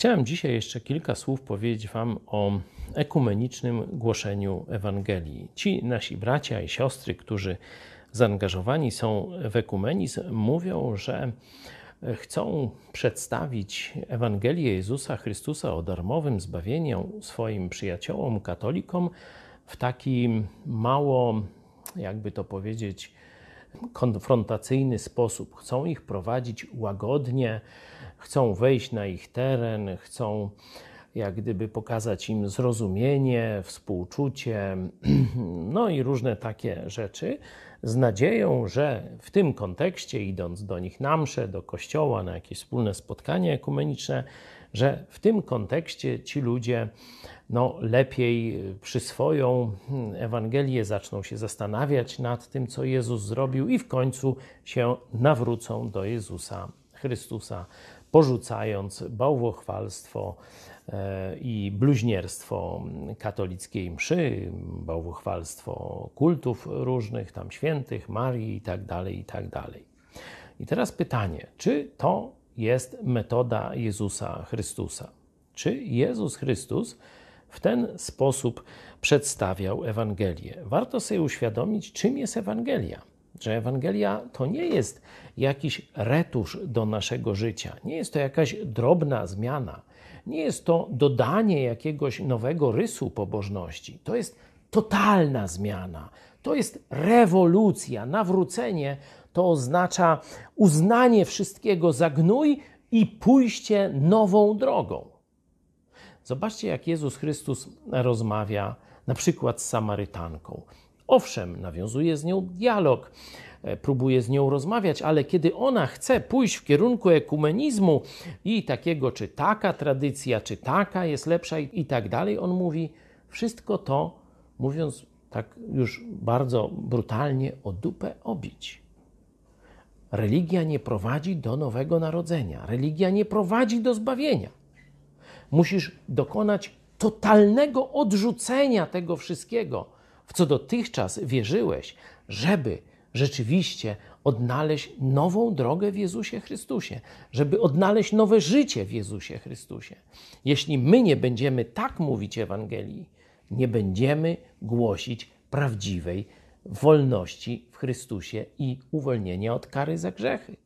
Chciałem dzisiaj jeszcze kilka słów powiedzieć Wam o ekumenicznym głoszeniu Ewangelii. Ci nasi bracia i siostry, którzy zaangażowani są w ekumenizm, mówią, że chcą przedstawić Ewangelię Jezusa Chrystusa o darmowym zbawieniu swoim przyjaciołom, katolikom, w taki mało, jakby to powiedzieć, konfrontacyjny sposób. Chcą ich prowadzić łagodnie, chcą wejść na ich teren, chcą jak gdyby pokazać im zrozumienie, współczucie, no i różne takie rzeczy, z nadzieją, że w tym kontekście, idąc do nich na msze, do kościoła, na jakieś wspólne spotkanie ekumeniczne, że w tym kontekście ci ludzie no, lepiej przyswoją Ewangelię, zaczną się zastanawiać nad tym, co Jezus zrobił i w końcu się nawrócą do Jezusa Chrystusa, porzucając bałwochwalstwo e, i bluźnierstwo katolickiej mszy, bałwochwalstwo kultów różnych, tam świętych, Marii i tak dalej, i tak. I teraz pytanie, czy to jest metoda Jezusa Chrystusa? Czy Jezus Chrystus w ten sposób przedstawiał Ewangelię? Warto sobie uświadomić, czym jest Ewangelia że Ewangelia to nie jest jakiś retusz do naszego życia, nie jest to jakaś drobna zmiana, nie jest to dodanie jakiegoś nowego rysu pobożności. To jest totalna zmiana, to jest rewolucja, nawrócenie. To oznacza uznanie wszystkiego za gnój i pójście nową drogą. Zobaczcie, jak Jezus Chrystus rozmawia na przykład z Samarytanką. Owszem, nawiązuje z nią dialog, e, próbuje z nią rozmawiać, ale kiedy ona chce pójść w kierunku ekumenizmu i takiego, czy taka tradycja, czy taka jest lepsza i tak dalej, on mówi wszystko to, mówiąc tak już bardzo brutalnie, o dupę obić. Religia nie prowadzi do nowego narodzenia, religia nie prowadzi do zbawienia. Musisz dokonać totalnego odrzucenia tego wszystkiego w co dotychczas wierzyłeś, żeby rzeczywiście odnaleźć nową drogę w Jezusie Chrystusie, żeby odnaleźć nowe życie w Jezusie Chrystusie. Jeśli my nie będziemy tak mówić Ewangelii, nie będziemy głosić prawdziwej wolności w Chrystusie i uwolnienia od kary za grzechy.